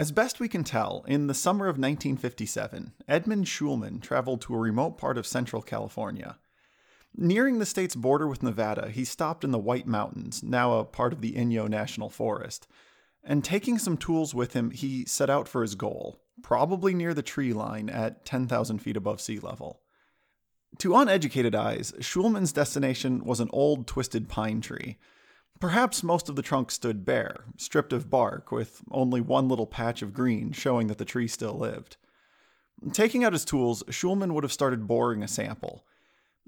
As best we can tell, in the summer of 1957, Edmund Schulman traveled to a remote part of central California. Nearing the state's border with Nevada, he stopped in the White Mountains, now a part of the Inyo National Forest, and taking some tools with him, he set out for his goal, probably near the tree line at 10,000 feet above sea level. To uneducated eyes, Schulman's destination was an old, twisted pine tree Perhaps most of the trunk stood bare, stripped of bark, with only one little patch of green showing that the tree still lived. Taking out his tools, Schulman would have started boring a sample.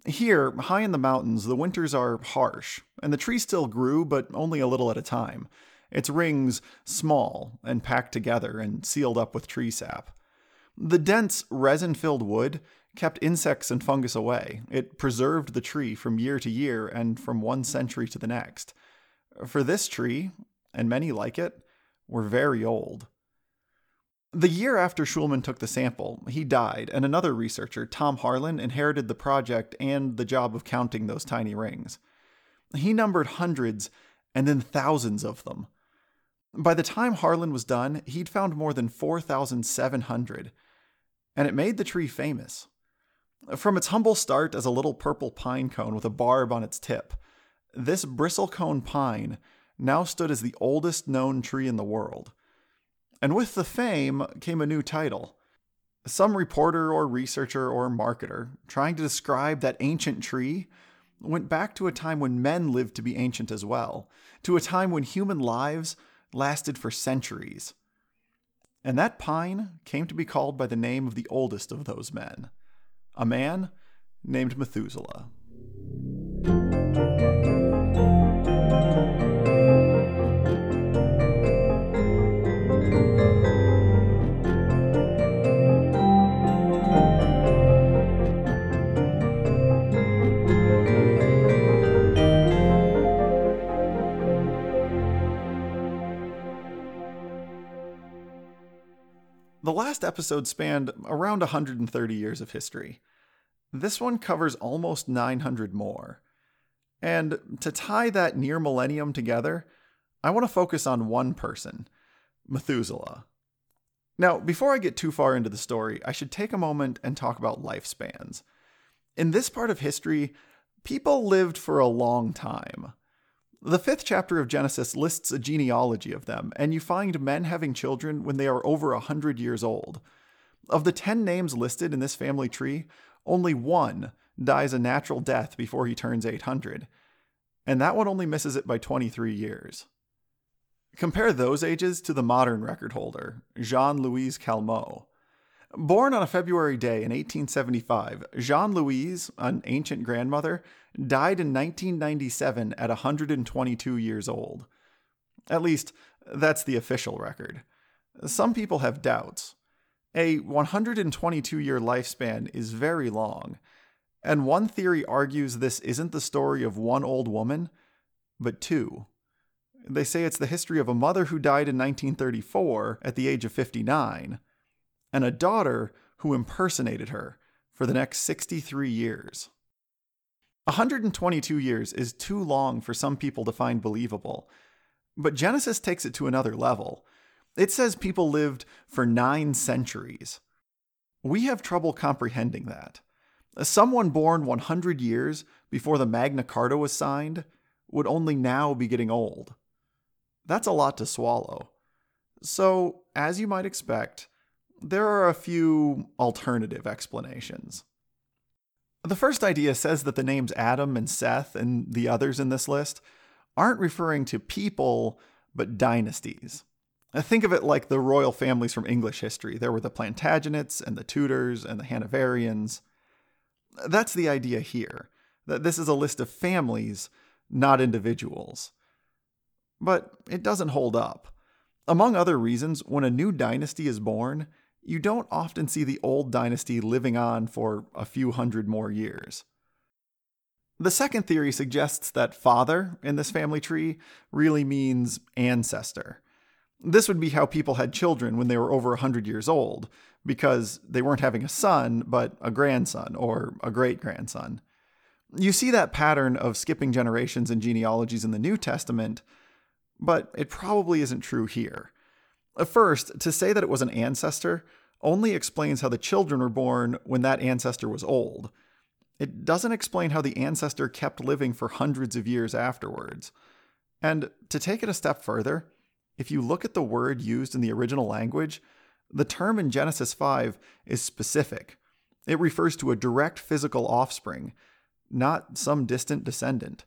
Here, high in the mountains, the winters are harsh, and the tree still grew, but only a little at a time, its rings small and packed together and sealed up with tree sap. The dense, resin filled wood kept insects and fungus away. It preserved the tree from year to year and from one century to the next for this tree, and many like it, were very old. The year after Schulman took the sample, he died, and another researcher, Tom Harlan, inherited the project and the job of counting those tiny rings. He numbered hundreds and then thousands of them. By the time Harlan was done, he'd found more than 4,700, and it made the tree famous. From its humble start as a little purple pine cone with a barb on its tip, this bristlecone pine now stood as the oldest known tree in the world. And with the fame came a new title. Some reporter or researcher or marketer, trying to describe that ancient tree, went back to a time when men lived to be ancient as well, to a time when human lives lasted for centuries. And that pine came to be called by the name of the oldest of those men, a man named Methuselah. The last episode spanned around 130 years of history. This one covers almost 900 more. And to tie that near millennium together, I want to focus on one person Methuselah. Now, before I get too far into the story, I should take a moment and talk about lifespans. In this part of history, people lived for a long time. The fifth chapter of Genesis lists a genealogy of them, and you find men having children when they are over a hundred years old. Of the ten names listed in this family tree, only one dies a natural death before he turns 800, and that one only misses it by 23 years. Compare those ages to the modern record holder, Jeanne Louise Calment. Born on a February day in 1875, Jeanne Louise, an ancient grandmother, died in 1997 at 122 years old. At least, that's the official record. Some people have doubts. A 122 year lifespan is very long, and one theory argues this isn't the story of one old woman, but two. They say it's the history of a mother who died in 1934 at the age of 59 and a daughter who impersonated her for the next 63 years. 122 years is too long for some people to find believable, but Genesis takes it to another level. It says people lived for nine centuries. We have trouble comprehending that. Someone born 100 years before the Magna Carta was signed would only now be getting old. That's a lot to swallow. So, as you might expect, there are a few alternative explanations. The first idea says that the names Adam and Seth and the others in this list aren't referring to people, but dynasties. Uh, think of it like the royal families from English history. There were the Plantagenets and the Tudors and the Hanoverians. That's the idea here, that this is a list of families, not individuals. But it doesn't hold up. Among other reasons, when a new dynasty is born, you don't often see the old dynasty living on for a few hundred more years. The second theory suggests that father in this family tree really means ancestor. This would be how people had children when they were over 100 years old, because they weren't having a son, but a grandson or a great grandson. You see that pattern of skipping generations and genealogies in the New Testament, but it probably isn't true here. First, to say that it was an ancestor only explains how the children were born when that ancestor was old. It doesn't explain how the ancestor kept living for hundreds of years afterwards. And to take it a step further, if you look at the word used in the original language, the term in Genesis 5 is specific. It refers to a direct physical offspring, not some distant descendant.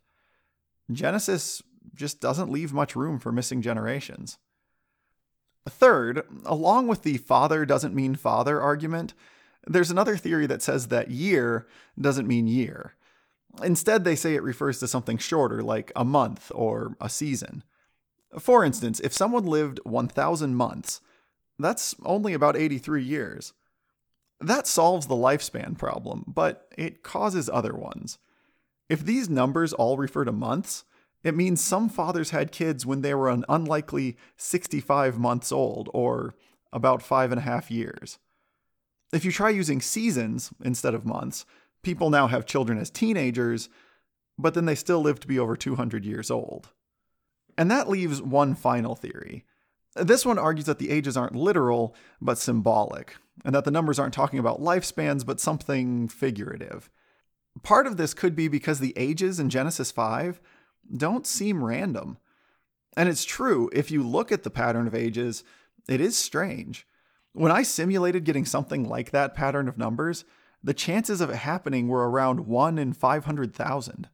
Genesis just doesn't leave much room for missing generations. Third, along with the father doesn't mean father argument, there's another theory that says that year doesn't mean year. Instead, they say it refers to something shorter, like a month or a season. For instance, if someone lived 1,000 months, that's only about 83 years. That solves the lifespan problem, but it causes other ones. If these numbers all refer to months, it means some fathers had kids when they were an unlikely 65 months old, or about five and a half years. If you try using seasons instead of months, people now have children as teenagers, but then they still live to be over 200 years old. And that leaves one final theory. This one argues that the ages aren't literal, but symbolic, and that the numbers aren't talking about lifespans, but something figurative. Part of this could be because the ages in Genesis 5 don't seem random. And it's true, if you look at the pattern of ages, it is strange. When I simulated getting something like that pattern of numbers, the chances of it happening were around 1 in 500,000.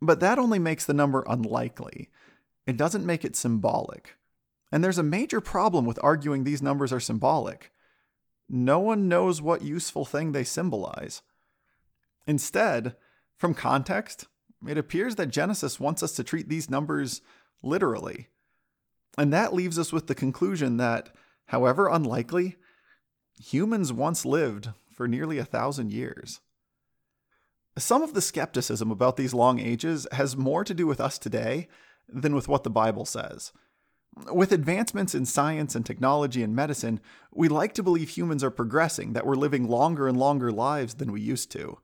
But that only makes the number unlikely. It doesn't make it symbolic. And there's a major problem with arguing these numbers are symbolic. No one knows what useful thing they symbolize. Instead, from context, it appears that Genesis wants us to treat these numbers literally. And that leaves us with the conclusion that, however unlikely, humans once lived for nearly a thousand years. Some of the skepticism about these long ages has more to do with us today than with what the Bible says. With advancements in science and technology and medicine, we like to believe humans are progressing, that we're living longer and longer lives than we used to.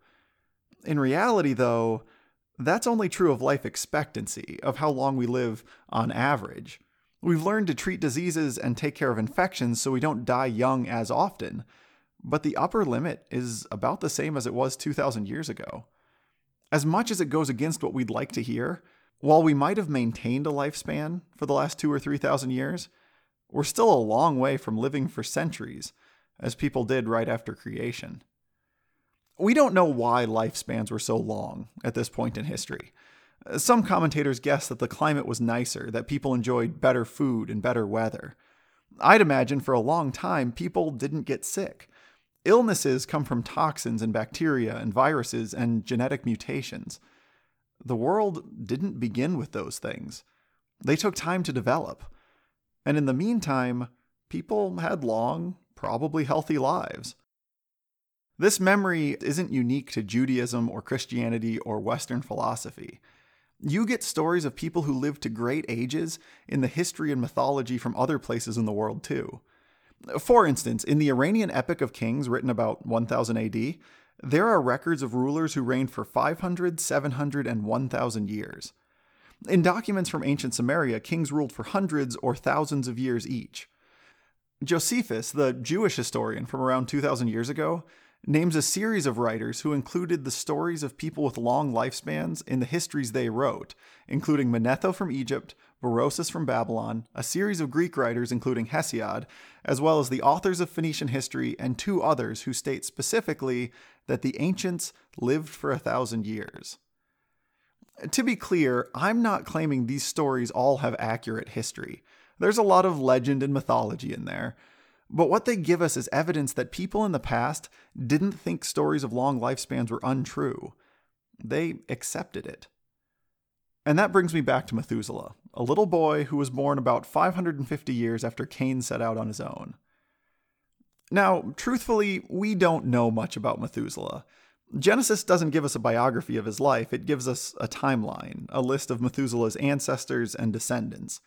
In reality, though, that's only true of life expectancy, of how long we live on average. We've learned to treat diseases and take care of infections so we don't die young as often, but the upper limit is about the same as it was 2,000 years ago. As much as it goes against what we'd like to hear, while we might have maintained a lifespan for the last two or 3,000 years, we're still a long way from living for centuries, as people did right after creation. We don't know why lifespans were so long at this point in history. Some commentators guess that the climate was nicer, that people enjoyed better food and better weather. I'd imagine for a long time people didn't get sick. Illnesses come from toxins and bacteria and viruses and genetic mutations. The world didn't begin with those things. They took time to develop. And in the meantime, people had long, probably healthy lives. This memory isn't unique to Judaism or Christianity or Western philosophy. You get stories of people who lived to great ages in the history and mythology from other places in the world, too. For instance, in the Iranian Epic of Kings, written about 1000 AD, there are records of rulers who reigned for 500, 700, and 1000 years. In documents from ancient Sumeria, kings ruled for hundreds or thousands of years each. Josephus, the Jewish historian from around 2000 years ago, names a series of writers who included the stories of people with long lifespans in the histories they wrote, including Manetho from Egypt, Berosus from Babylon, a series of Greek writers including Hesiod, as well as the authors of Phoenician history and two others who state specifically that the ancients lived for a thousand years. To be clear, I'm not claiming these stories all have accurate history. There's a lot of legend and mythology in there, but what they give us is evidence that people in the past didn't think stories of long lifespans were untrue. They accepted it. And that brings me back to Methuselah, a little boy who was born about 550 years after Cain set out on his own. Now, truthfully, we don't know much about Methuselah. Genesis doesn't give us a biography of his life, it gives us a timeline, a list of Methuselah's ancestors and descendants.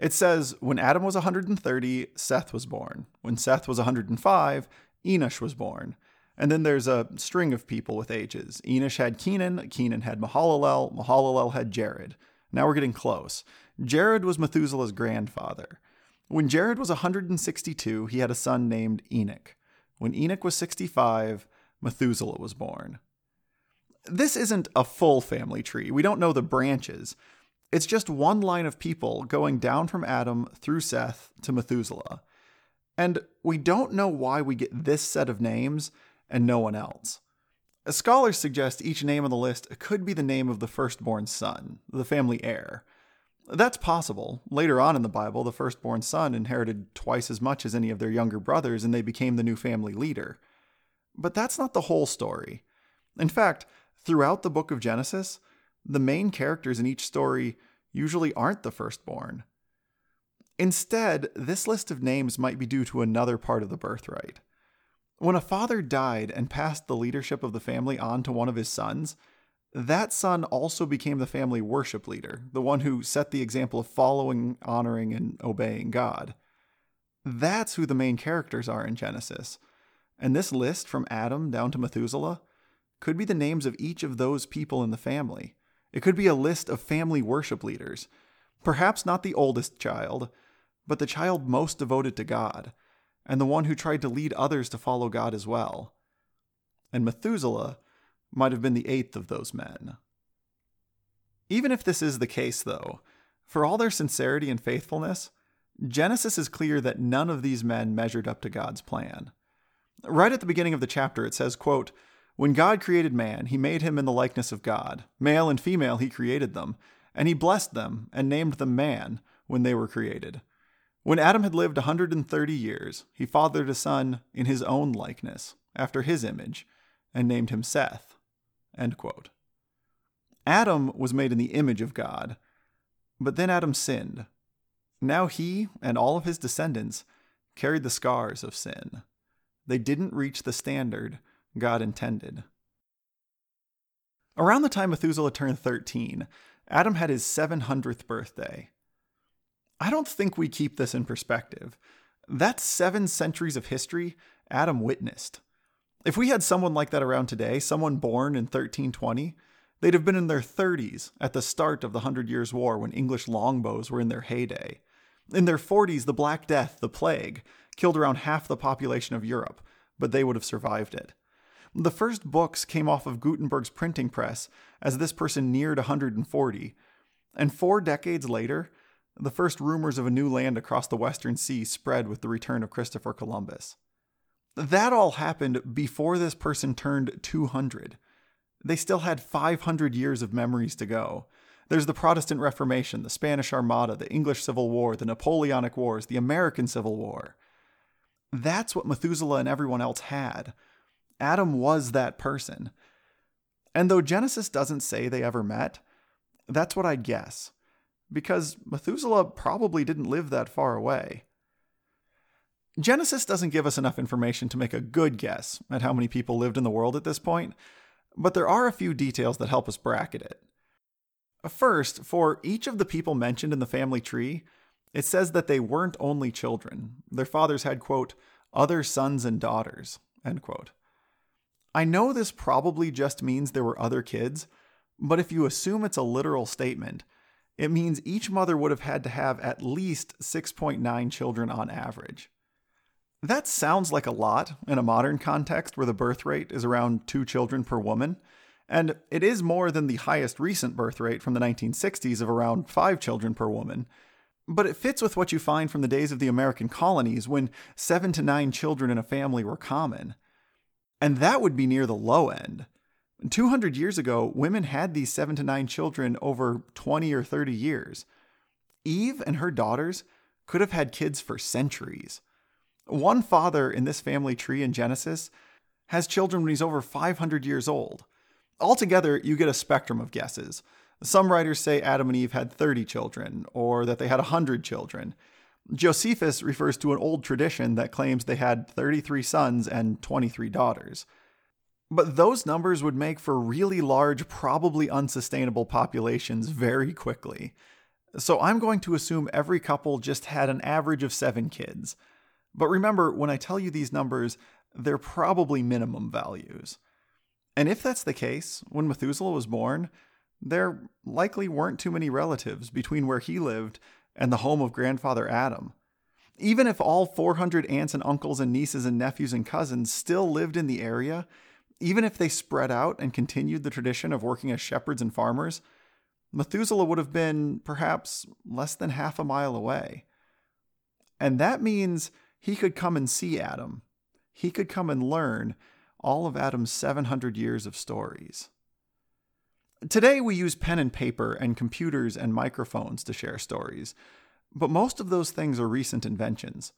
It says, when Adam was 130, Seth was born. When Seth was 105, Enosh was born. And then there's a string of people with ages. Enosh had Kenan, Kenan had Mahalalel, Mahalalel had Jared. Now we're getting close. Jared was Methuselah's grandfather. When Jared was 162, he had a son named Enoch. When Enoch was 65, Methuselah was born. This isn't a full family tree. We don't know the branches. It's just one line of people going down from Adam through Seth to Methuselah. And we don't know why we get this set of names and no one else. Scholars suggest each name on the list could be the name of the firstborn son, the family heir. That's possible. Later on in the Bible, the firstborn son inherited twice as much as any of their younger brothers, and they became the new family leader. But that's not the whole story. In fact, throughout the book of Genesis, the main characters in each story usually aren't the firstborn. Instead, this list of names might be due to another part of the birthright. When a father died and passed the leadership of the family on to one of his sons, that son also became the family worship leader, the one who set the example of following, honoring, and obeying God. That's who the main characters are in Genesis. And this list from Adam down to Methuselah could be the names of each of those people in the family. It could be a list of family worship leaders. Perhaps not the oldest child, but the child most devoted to God, and the one who tried to lead others to follow God as well. And Methuselah might have been the eighth of those men. Even if this is the case, though, for all their sincerity and faithfulness, Genesis is clear that none of these men measured up to God's plan. Right at the beginning of the chapter, it says, quote, When God created man, he made him in the likeness of God. Male and female he created them, and he blessed them and named them man when they were created. When Adam had lived a 130 years, he fathered a son in his own likeness, after his image, and named him Seth. Adam was made in the image of God, but then Adam sinned. Now he and all of his descendants carried the scars of sin. They didn't reach the standard God intended. Around the time Methuselah turned 13, Adam had his 700th birthday. I don't think we keep this in perspective. That's seven centuries of history Adam witnessed. If we had someone like that around today, someone born in 1320, they'd have been in their 30s at the start of the Hundred Years' War when English longbows were in their heyday. In their 40s, the Black Death, the plague, killed around half the population of Europe, but they would have survived it. The first books came off of Gutenberg's printing press as this person neared 140, and four decades later, the first rumors of a new land across the Western Sea spread with the return of Christopher Columbus. That all happened before this person turned 200. They still had 500 years of memories to go. There's the Protestant Reformation, the Spanish Armada, the English Civil War, the Napoleonic Wars, the American Civil War. That's what Methuselah and everyone else had. Adam was that person. And though Genesis doesn't say they ever met, that's what I'd guess. Because Methuselah probably didn't live that far away. Genesis doesn't give us enough information to make a good guess at how many people lived in the world at this point, but there are a few details that help us bracket it. First, for each of the people mentioned in the family tree, it says that they weren't only children. Their fathers had, quote, other sons and daughters, end quote. I know this probably just means there were other kids, but if you assume it's a literal statement, it means each mother would have had to have at least 6.9 children on average. That sounds like a lot in a modern context where the birth rate is around two children per woman, and it is more than the highest recent birth rate from the 1960s of around five children per woman. But it fits with what you find from the days of the American colonies when seven to nine children in a family were common. And that would be near the low end. 200 years ago, women had these seven to nine children over 20 or 30 years. Eve and her daughters could have had kids for centuries. One father in this family tree in Genesis has children when he's over 500 years old. Altogether, you get a spectrum of guesses. Some writers say Adam and Eve had 30 children, or that they had 100 children. Josephus refers to an old tradition that claims they had 33 sons and 23 daughters. But those numbers would make for really large, probably unsustainable populations very quickly. So I'm going to assume every couple just had an average of seven kids. But remember, when I tell you these numbers, they're probably minimum values. And if that's the case, when Methuselah was born, there likely weren't too many relatives between where he lived and the home of grandfather Adam. Even if all 400 aunts and uncles and nieces and nephews and cousins still lived in the area, even if they spread out and continued the tradition of working as shepherds and farmers, Methuselah would have been perhaps less than half a mile away. And that means he could come and see Adam. He could come and learn all of Adam's 700 years of stories. Today, we use pen and paper and computers and microphones to share stories, but most of those things are recent inventions.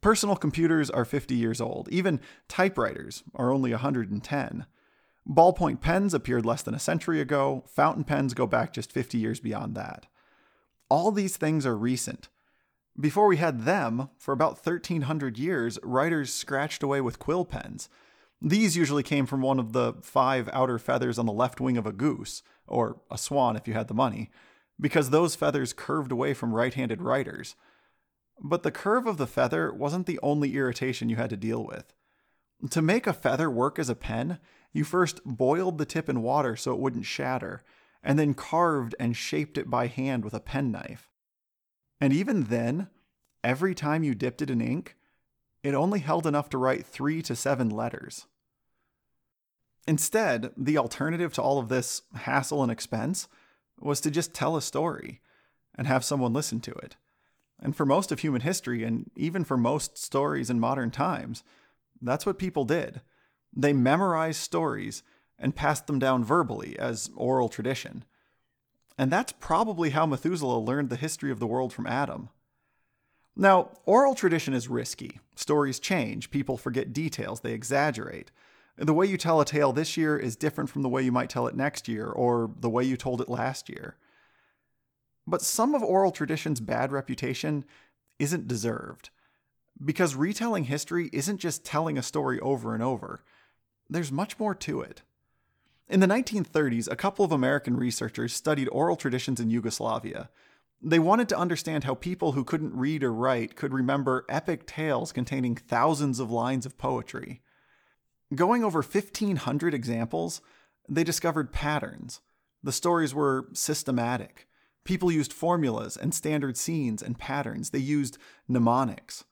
Personal computers are 50 years old. Even typewriters are only 110. Ballpoint pens appeared less than a century ago. Fountain pens go back just 50 years beyond that. All these things are recent. Before we had them, for about 1300 years, writers scratched away with quill pens. These usually came from one of the five outer feathers on the left wing of a goose, or a swan if you had the money, because those feathers curved away from right handed writers. But the curve of the feather wasn't the only irritation you had to deal with. To make a feather work as a pen, you first boiled the tip in water so it wouldn't shatter, and then carved and shaped it by hand with a penknife. And even then, every time you dipped it in ink, it only held enough to write three to seven letters. Instead, the alternative to all of this hassle and expense was to just tell a story and have someone listen to it. And for most of human history, and even for most stories in modern times, that's what people did. They memorized stories and passed them down verbally as oral tradition. And that's probably how Methuselah learned the history of the world from Adam. Now, oral tradition is risky. Stories change, people forget details, they exaggerate. The way you tell a tale this year is different from the way you might tell it next year, or the way you told it last year. But some of oral tradition's bad reputation isn't deserved. Because retelling history isn't just telling a story over and over, there's much more to it. In the 1930s, a couple of American researchers studied oral traditions in Yugoslavia. They wanted to understand how people who couldn't read or write could remember epic tales containing thousands of lines of poetry. Going over 1,500 examples, they discovered patterns. The stories were systematic. People used formulas and standard scenes and patterns. They used mnemonics.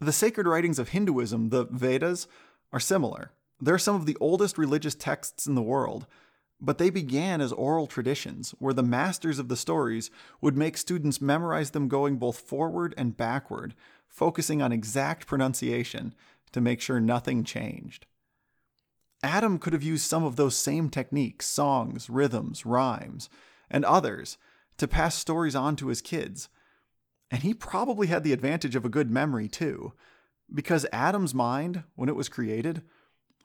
The sacred writings of Hinduism, the Vedas, are similar. They're some of the oldest religious texts in the world, but they began as oral traditions where the masters of the stories would make students memorize them going both forward and backward, focusing on exact pronunciation to make sure nothing changed. Adam could have used some of those same techniques songs, rhythms, rhymes and others to pass stories on to his kids. And he probably had the advantage of a good memory too, because Adam's mind, when it was created,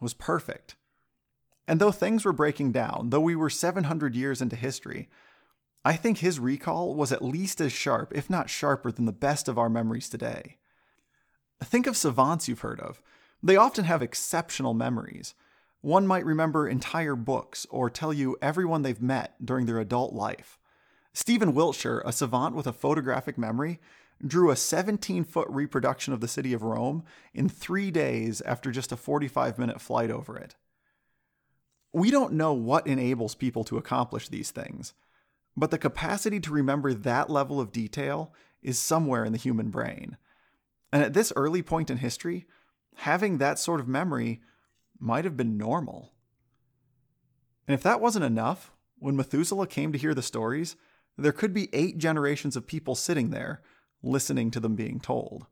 was perfect. And though things were breaking down, though we were 700 years into history, I think his recall was at least as sharp, if not sharper, than the best of our memories today. Think of savants you've heard of. They often have exceptional memories. One might remember entire books or tell you everyone they've met during their adult life. Stephen Wiltshire, a savant with a photographic memory, drew a 17 foot reproduction of the city of Rome in three days after just a 45 minute flight over it. We don't know what enables people to accomplish these things, but the capacity to remember that level of detail is somewhere in the human brain. And at this early point in history, having that sort of memory might have been normal. And if that wasn't enough, when Methuselah came to hear the stories, there could be eight generations of people sitting there, listening to them being told.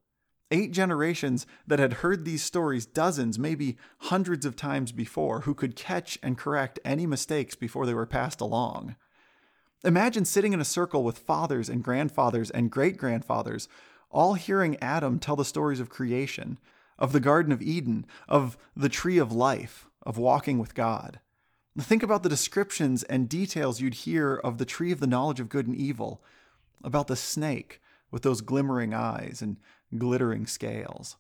Eight generations that had heard these stories dozens, maybe hundreds of times before, who could catch and correct any mistakes before they were passed along. Imagine sitting in a circle with fathers and grandfathers and great grandfathers, all hearing Adam tell the stories of creation, of the Garden of Eden, of the tree of life, of walking with God. Think about the descriptions and details you'd hear of the tree of the knowledge of good and evil, about the snake with those glimmering eyes and glittering scales.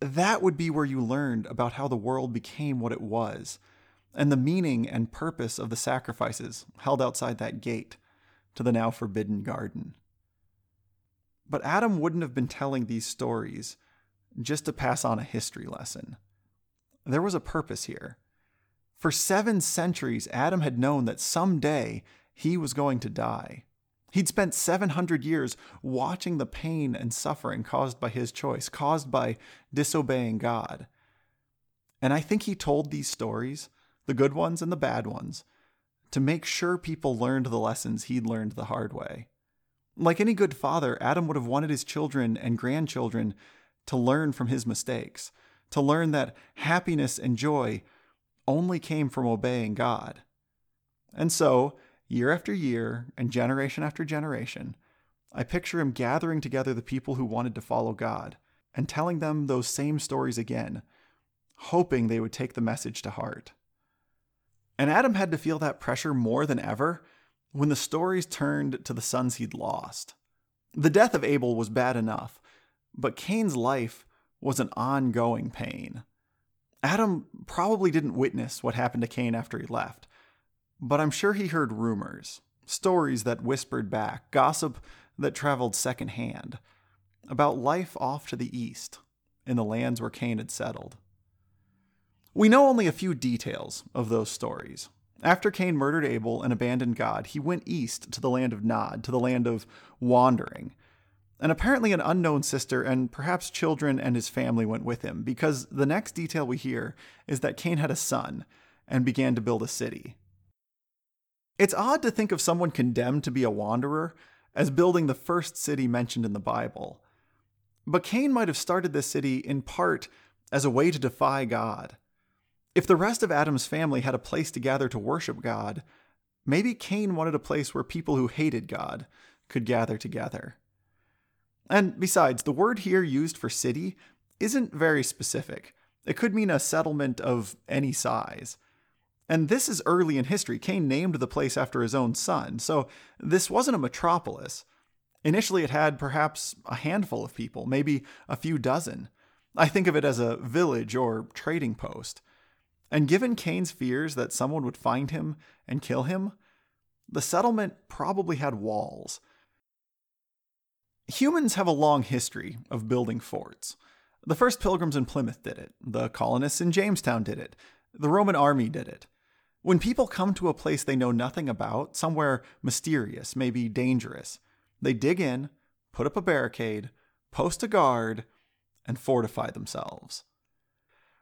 That would be where you learned about how the world became what it was, and the meaning and purpose of the sacrifices held outside that gate to the now forbidden garden. But Adam wouldn't have been telling these stories just to pass on a history lesson. There was a purpose here. For seven centuries, Adam had known that someday he was going to die. He'd spent 700 years watching the pain and suffering caused by his choice, caused by disobeying God. And I think he told these stories, the good ones and the bad ones, to make sure people learned the lessons he'd learned the hard way. Like any good father, Adam would have wanted his children and grandchildren to learn from his mistakes, to learn that happiness and joy only came from obeying God. And so, year after year and generation after generation, I picture him gathering together the people who wanted to follow God and telling them those same stories again, hoping they would take the message to heart. And Adam had to feel that pressure more than ever when the stories turned to the sons he'd lost. The death of Abel was bad enough, but Cain's life was an ongoing pain. Adam probably didn't witness what happened to Cain after he left, but I'm sure he heard rumors, stories that whispered back, gossip that traveled secondhand, about life off to the east, in the lands where Cain had settled. We know only a few details of those stories. After Cain murdered Abel and abandoned God, he went east to the land of Nod, to the land of wandering. And apparently, an unknown sister and perhaps children and his family went with him, because the next detail we hear is that Cain had a son and began to build a city. It's odd to think of someone condemned to be a wanderer as building the first city mentioned in the Bible. But Cain might have started this city in part as a way to defy God. If the rest of Adam's family had a place to gather to worship God, maybe Cain wanted a place where people who hated God could gather together. And besides, the word here used for city isn't very specific. It could mean a settlement of any size. And this is early in history. Cain named the place after his own son, so this wasn't a metropolis. Initially, it had perhaps a handful of people, maybe a few dozen. I think of it as a village or trading post. And given Cain's fears that someone would find him and kill him, the settlement probably had walls. Humans have a long history of building forts. The first pilgrims in Plymouth did it, the colonists in Jamestown did it, the Roman army did it. When people come to a place they know nothing about, somewhere mysterious, maybe dangerous, they dig in, put up a barricade, post a guard, and fortify themselves.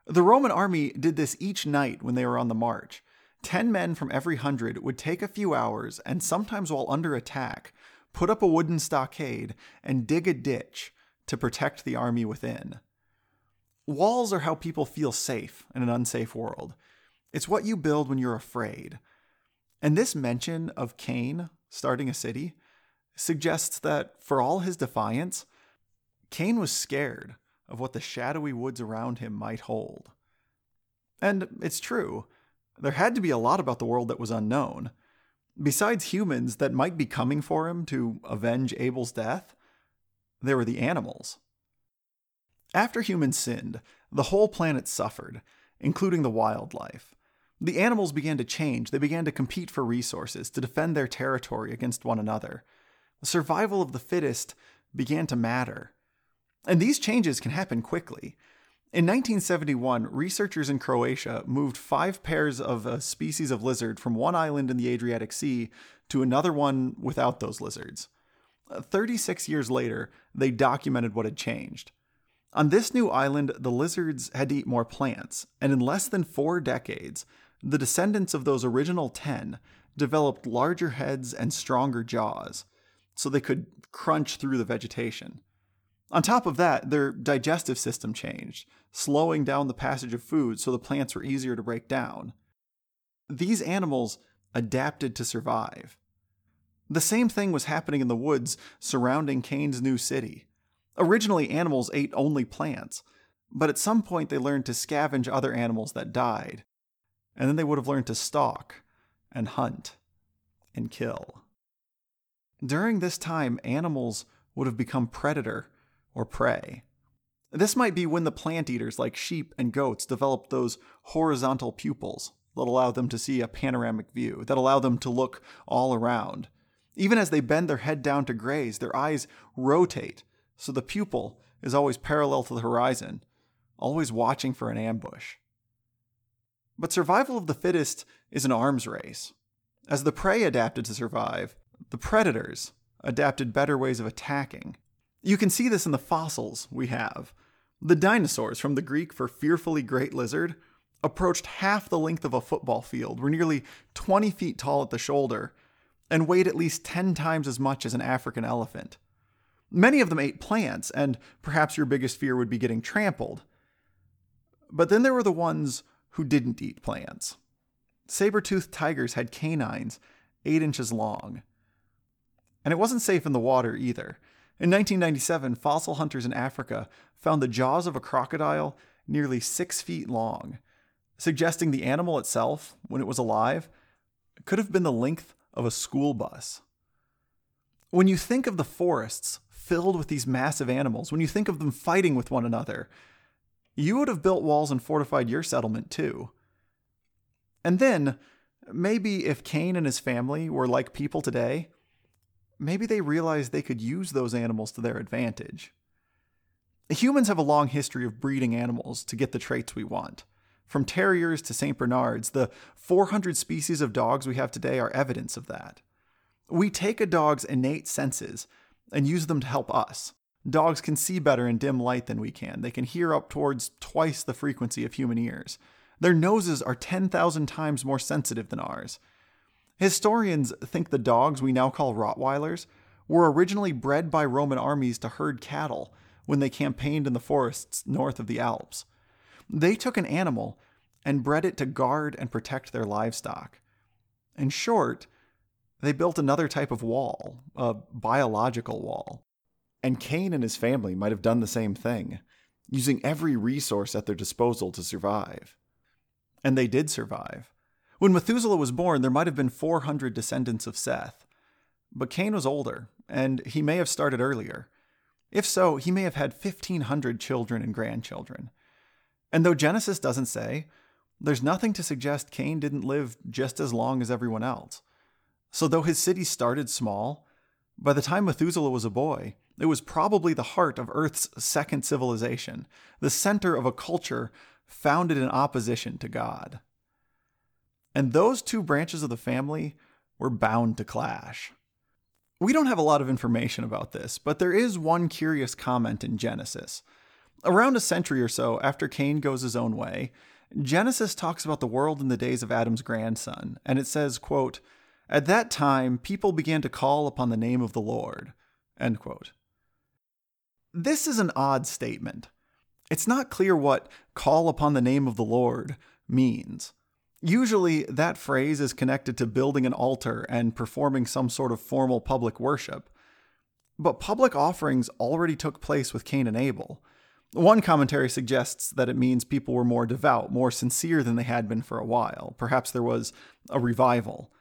The Roman army did this each night when they were on the march. Ten men from every hundred would take a few hours, and sometimes while under attack, put up a wooden stockade and dig a ditch to protect the army within. Walls are how people feel safe in an unsafe world. It's what you build when you're afraid. And this mention of Cain starting a city suggests that for all his defiance, Cain was scared of what the shadowy woods around him might hold. And it's true, there had to be a lot about the world that was unknown. Besides humans that might be coming for him to avenge Abel's death, there were the animals. After humans sinned, the whole planet suffered, including the wildlife. The animals began to change, they began to compete for resources, to defend their territory against one another. The survival of the fittest began to matter. And these changes can happen quickly. In 1971, researchers in Croatia moved five pairs of a species of lizard from one island in the Adriatic Sea to another one without those lizards. Uh, 36 years later, they documented what had changed. On this new island, the lizards had to eat more plants, and in less than four decades, the descendants of those original 10 developed larger heads and stronger jaws, so they could crunch through the vegetation. On top of that, their digestive system changed, slowing down the passage of food so the plants were easier to break down. These animals adapted to survive. The same thing was happening in the woods surrounding Cain's new city. Originally, animals ate only plants, but at some point they learned to scavenge other animals that died, and then they would have learned to stalk and hunt and kill. During this time, animals would have become predator or prey. This might be when the plant eaters like sheep and goats developed those horizontal pupils that allow them to see a panoramic view, that allow them to look all around. Even as they bend their head down to graze, their eyes rotate, so the pupil is always parallel to the horizon, always watching for an ambush. But survival of the fittest is an arms race. As the prey adapted to survive, The predators adapted better ways of attacking. You can see this in the fossils we have. The dinosaurs, from the Greek for fearfully great lizard, approached half the length of a football field, were nearly 20 feet tall at the shoulder, and weighed at least 10 times as much as an African elephant. Many of them ate plants, and perhaps your biggest fear would be getting trampled. But then there were the ones who didn't eat plants. Saber toothed tigers had canines 8 inches long. And it wasn't safe in the water either. In 1997, fossil hunters in Africa found the jaws of a crocodile nearly six feet long, suggesting the animal itself, when it was alive, could have been the length of a school bus. When you think of the forests filled with these massive animals, when you think of them fighting with one another, you would have built walls and fortified your settlement too. And then, maybe if Cain and his family were like people today, maybe they realized they could use those animals to their advantage. Humans have a long history of breeding animals to get the traits we want. From terriers to St. Bernards, the 400 species of dogs we have today are evidence of that. We take a dog's innate senses and use them to help us. Dogs can see better in dim light than we can. They can hear up towards twice the frequency of human ears. Their noses are 10,000 times more sensitive than ours. Historians think the dogs we now call Rottweilers were originally bred by Roman armies to herd cattle when they campaigned in the forests north of the Alps. They took an animal and bred it to guard and protect their livestock. In short, they built another type of wall, a biological wall. And Cain and his family might have done the same thing, using every resource at their disposal to survive. And they did survive. When Methuselah was born, there might have been 400 descendants of Seth. But Cain was older, and he may have started earlier. If so, he may have had 1,500 children and grandchildren. And though Genesis doesn't say, there's nothing to suggest Cain didn't live just as long as everyone else. So, though his city started small, by the time Methuselah was a boy, it was probably the heart of Earth's second civilization, the center of a culture founded in opposition to God. And those two branches of the family were bound to clash. We don't have a lot of information about this, but there is one curious comment in Genesis. Around a century or so after Cain goes his own way, Genesis talks about the world in the days of Adam's grandson, and it says, quote, At that time, people began to call upon the name of the Lord. End quote. This is an odd statement. It's not clear what call upon the name of the Lord means. Usually, that phrase is connected to building an altar and performing some sort of formal public worship. But public offerings already took place with Cain and Abel. One commentary suggests that it means people were more devout, more sincere than they had been for a while. Perhaps there was a revival.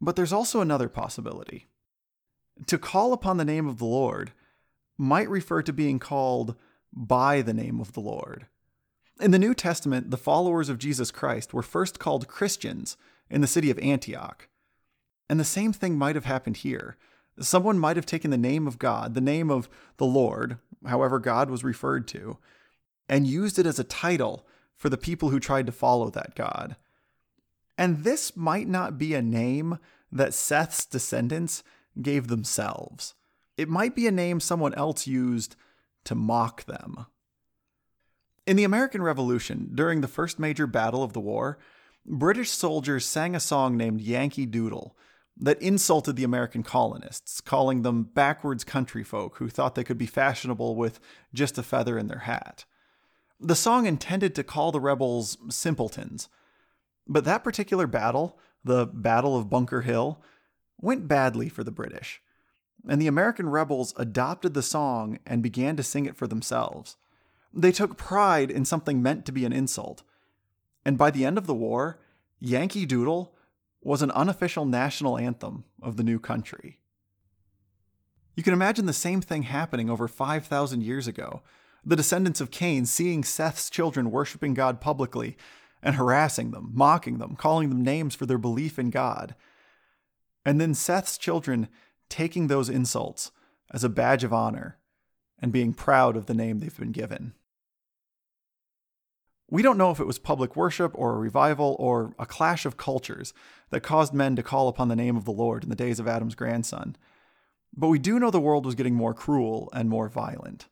But there's also another possibility. To call upon the name of the Lord might refer to being called by the name of the Lord. In the New Testament, the followers of Jesus Christ were first called Christians in the city of Antioch. And the same thing might have happened here. Someone might have taken the name of God, the name of the Lord, however God was referred to, and used it as a title for the people who tried to follow that God. And this might not be a name that Seth's descendants gave themselves. It might be a name someone else used to mock them. In the American Revolution, during the first major battle of the war, British soldiers sang a song named Yankee Doodle that insulted the American colonists, calling them backwards country folk who thought they could be fashionable with just a feather in their hat. The song intended to call the rebels simpletons, but that particular battle, the Battle of Bunker Hill, went badly for the British, and the American rebels adopted the song and began to sing it for themselves. They took pride in something meant to be an insult. And by the end of the war, Yankee Doodle was an unofficial national anthem of the new country. You can imagine the same thing happening over 5,000 years ago. The descendants of Cain seeing Seth's children worshiping God publicly and harassing them, mocking them, calling them names for their belief in God. And then Seth's children taking those insults as a badge of honor and being proud of the name they've been given. We don't know if it was public worship or a revival or a clash of cultures that caused men to call upon the name of the Lord in the days of Adam's grandson. But we do know the world was getting more cruel and more violent.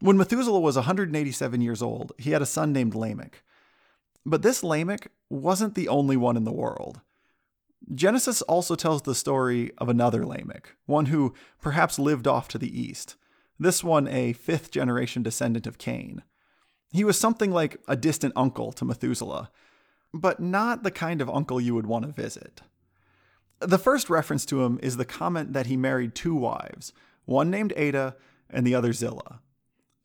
When Methuselah was 187 years old, he had a son named Lamech. But this Lamech wasn't the only one in the world. Genesis also tells the story of another Lamech, one who perhaps lived off to the east, this one a fifth generation descendant of Cain. He was something like a distant uncle to Methuselah, but not the kind of uncle you would want to visit. The first reference to him is the comment that he married two wives, one named Adah and the other Zillah.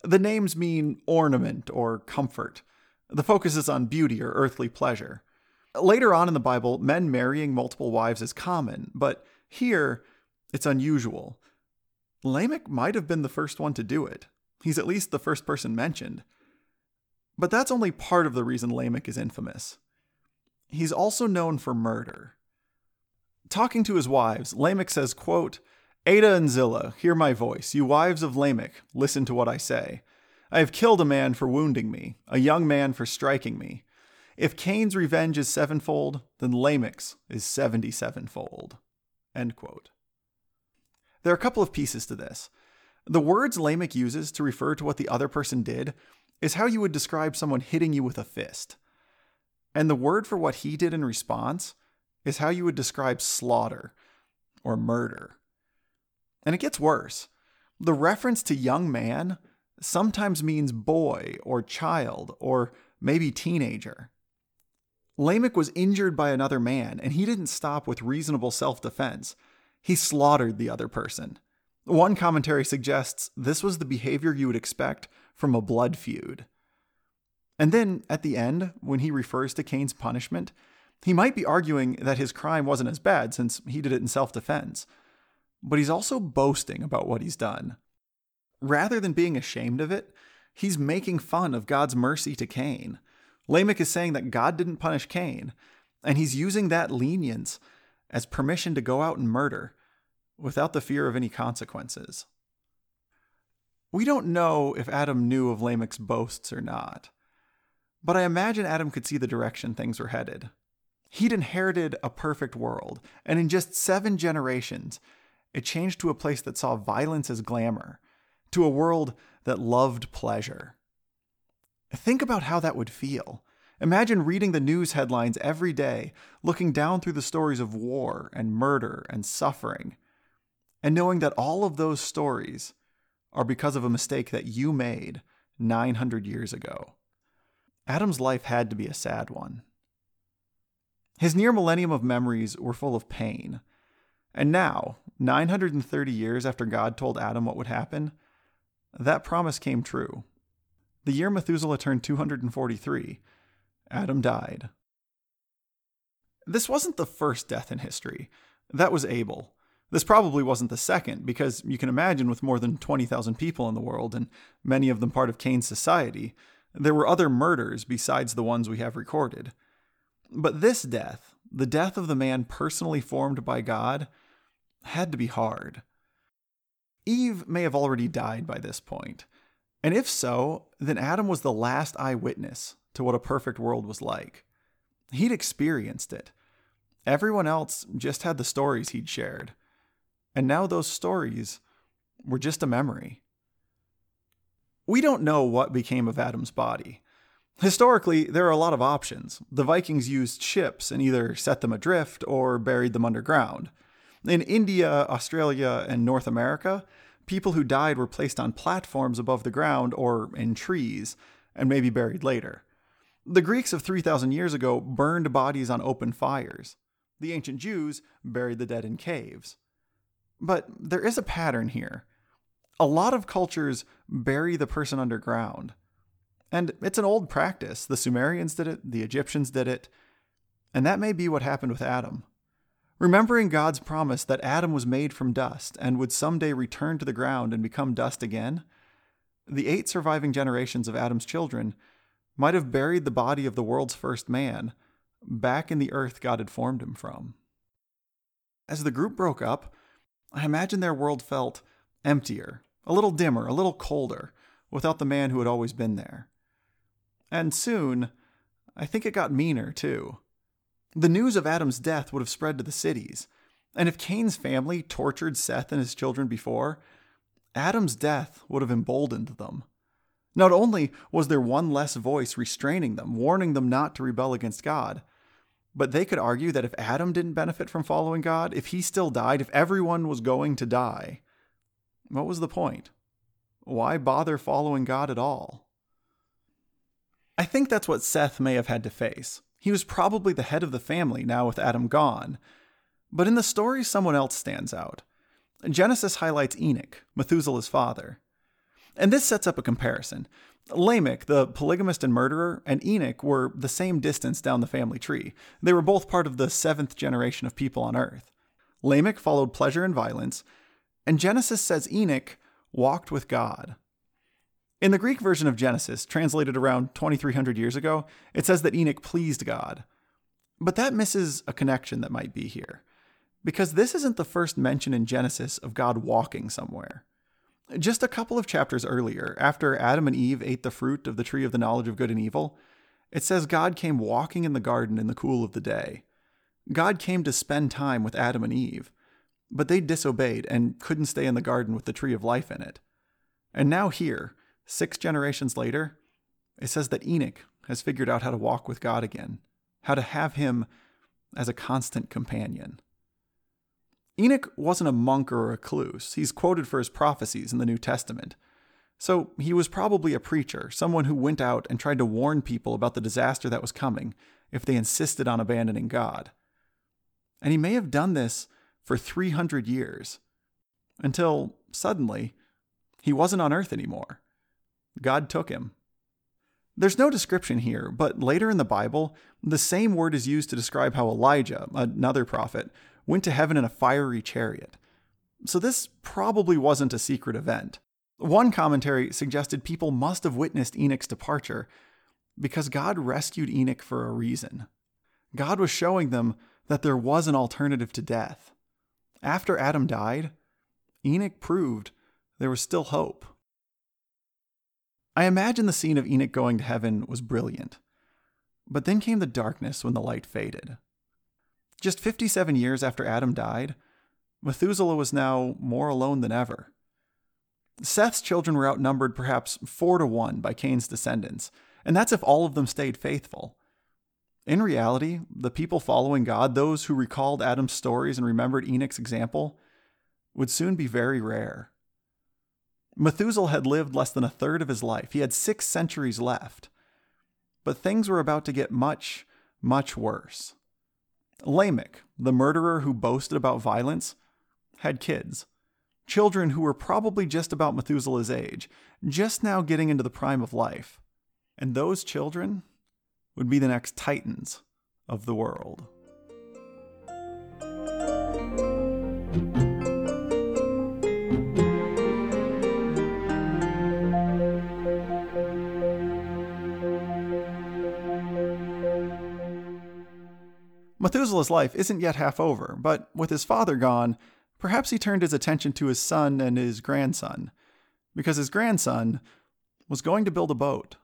The names mean ornament or comfort. The focus is on beauty or earthly pleasure. Later on in the Bible, men marrying multiple wives is common, but here it's unusual. Lamech might have been the first one to do it. He's at least the first person mentioned. But that's only part of the reason Lamech is infamous. He's also known for murder. Talking to his wives, Lamech says, quote, Adah and Zillah, hear my voice. You wives of Lamech, listen to what I say. I have killed a man for wounding me, a young man for striking me. If Cain's revenge is sevenfold, then Lamech's is seventy sevenfold. End quote. There are a couple of pieces to this. The words Lamech uses to refer to what the other person did is how you would describe someone hitting you with a fist. And the word for what he did in response is how you would describe slaughter or murder. And it gets worse. The reference to young man sometimes means boy or child or maybe teenager. Lamech was injured by another man, and he didn't stop with reasonable self defense. He slaughtered the other person. One commentary suggests this was the behavior you would expect from a blood feud. And then, at the end, when he refers to Cain's punishment, he might be arguing that his crime wasn't as bad since he did it in self defense. But he's also boasting about what he's done. Rather than being ashamed of it, he's making fun of God's mercy to Cain. Lamech is saying that God didn't punish Cain, and he's using that lenience as permission to go out and murder without the fear of any consequences. We don't know if Adam knew of Lamech's boasts or not, but I imagine Adam could see the direction things were headed. He'd inherited a perfect world, and in just seven generations, it changed to a place that saw violence as glamour, to a world that loved pleasure. Think about how that would feel. Imagine reading the news headlines every day, looking down through the stories of war and murder and suffering, and knowing that all of those stories are because of a mistake that you made 900 years ago. Adam's life had to be a sad one. His near millennium of memories were full of pain. And now, 930 years after God told Adam what would happen, that promise came true. The year Methuselah turned 243, Adam died. This wasn't the first death in history. That was Abel. This probably wasn't the second, because you can imagine with more than 20,000 people in the world, and many of them part of Cain's society, there were other murders besides the ones we have recorded. But this death, the death of the man personally formed by God, had to be hard. Eve may have already died by this point. And if so, then Adam was the last eyewitness to what a perfect world was like. He'd experienced it. Everyone else just had the stories he'd shared. And now those stories were just a memory. We don't know what became of Adam's body. Historically, there are a lot of options. The Vikings used ships and either set them adrift or buried them underground. In India, Australia, and North America, people who died were placed on platforms above the ground or in trees and maybe buried later. The Greeks of 3,000 years ago burned bodies on open fires. The ancient Jews buried the dead in caves. But there is a pattern here. A lot of cultures bury the person underground. And it's an old practice. The Sumerians did it, the Egyptians did it, and that may be what happened with Adam. Remembering God's promise that Adam was made from dust and would someday return to the ground and become dust again, the eight surviving generations of Adam's children might have buried the body of the world's first man back in the earth God had formed him from. As the group broke up, I imagine their world felt emptier, a little dimmer, a little colder, without the man who had always been there. And soon, I think it got meaner too. The news of Adam's death would have spread to the cities. And if Cain's family tortured Seth and his children before, Adam's death would have emboldened them. Not only was there one less voice restraining them, warning them not to rebel against God, but they could argue that if Adam didn't benefit from following God, if he still died, if everyone was going to die, what was the point? Why bother following God at all? I think that's what Seth may have had to face. He was probably the head of the family now with Adam gone. But in the story, someone else stands out. Genesis highlights Enoch, Methuselah's father. And this sets up a comparison. Lamech, the polygamist and murderer, and Enoch were the same distance down the family tree. They were both part of the seventh generation of people on earth. Lamech followed pleasure and violence, and Genesis says Enoch walked with God. In the Greek version of Genesis, translated around 2300 years ago, it says that Enoch pleased God. But that misses a connection that might be here. Because this isn't the first mention in Genesis of God walking somewhere. Just a couple of chapters earlier, after Adam and Eve ate the fruit of the tree of the knowledge of good and evil, it says God came walking in the garden in the cool of the day. God came to spend time with Adam and Eve, but they disobeyed and couldn't stay in the garden with the tree of life in it. And now, here, six generations later, it says that Enoch has figured out how to walk with God again, how to have him as a constant companion. Enoch wasn't a monk or a recluse. He's quoted for his prophecies in the New Testament. So he was probably a preacher, someone who went out and tried to warn people about the disaster that was coming if they insisted on abandoning God. And he may have done this for 300 years until suddenly he wasn't on earth anymore. God took him. There's no description here, but later in the Bible, the same word is used to describe how Elijah, another prophet, went to heaven in a fiery chariot. So this probably wasn't a secret event. One commentary suggested people must have witnessed Enoch's departure because God rescued Enoch for a reason. God was showing them that there was an alternative to death. After Adam died, Enoch proved there was still hope. I imagine the scene of Enoch going to heaven was brilliant. But then came the darkness when the light faded. Just 57 years after Adam died, Methuselah was now more alone than ever. Seth's children were outnumbered perhaps four to one by Cain's descendants, and that's if all of them stayed faithful. In reality, the people following God, those who recalled Adam's stories and remembered Enoch's example, would soon be very rare. Methuselah had lived less than a third of his life. He had six centuries left. But things were about to get much, much worse. Lamech, the murderer who boasted about violence, had kids. Children who were probably just about Methuselah's age, just now getting into the prime of life. And those children would be the next titans of the world. Methuselah's life isn't yet half over, but with his father gone, perhaps he turned his attention to his son and his grandson, because his grandson was going to build a boat.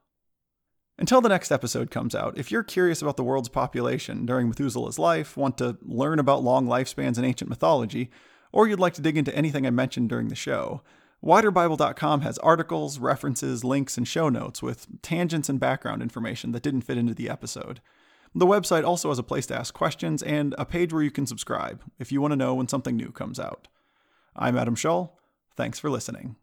Until the next episode comes out, if you're curious about the world's population during Methuselah's life, want to learn about long lifespans in ancient mythology, or you'd like to dig into anything I mentioned during the show, WiderBible.com has articles, references, links, and show notes with tangents and background information that didn't fit into the episode. The website also has a place to ask questions and a page where you can subscribe if you want to know when something new comes out. I'm Adam Shull. Thanks for listening.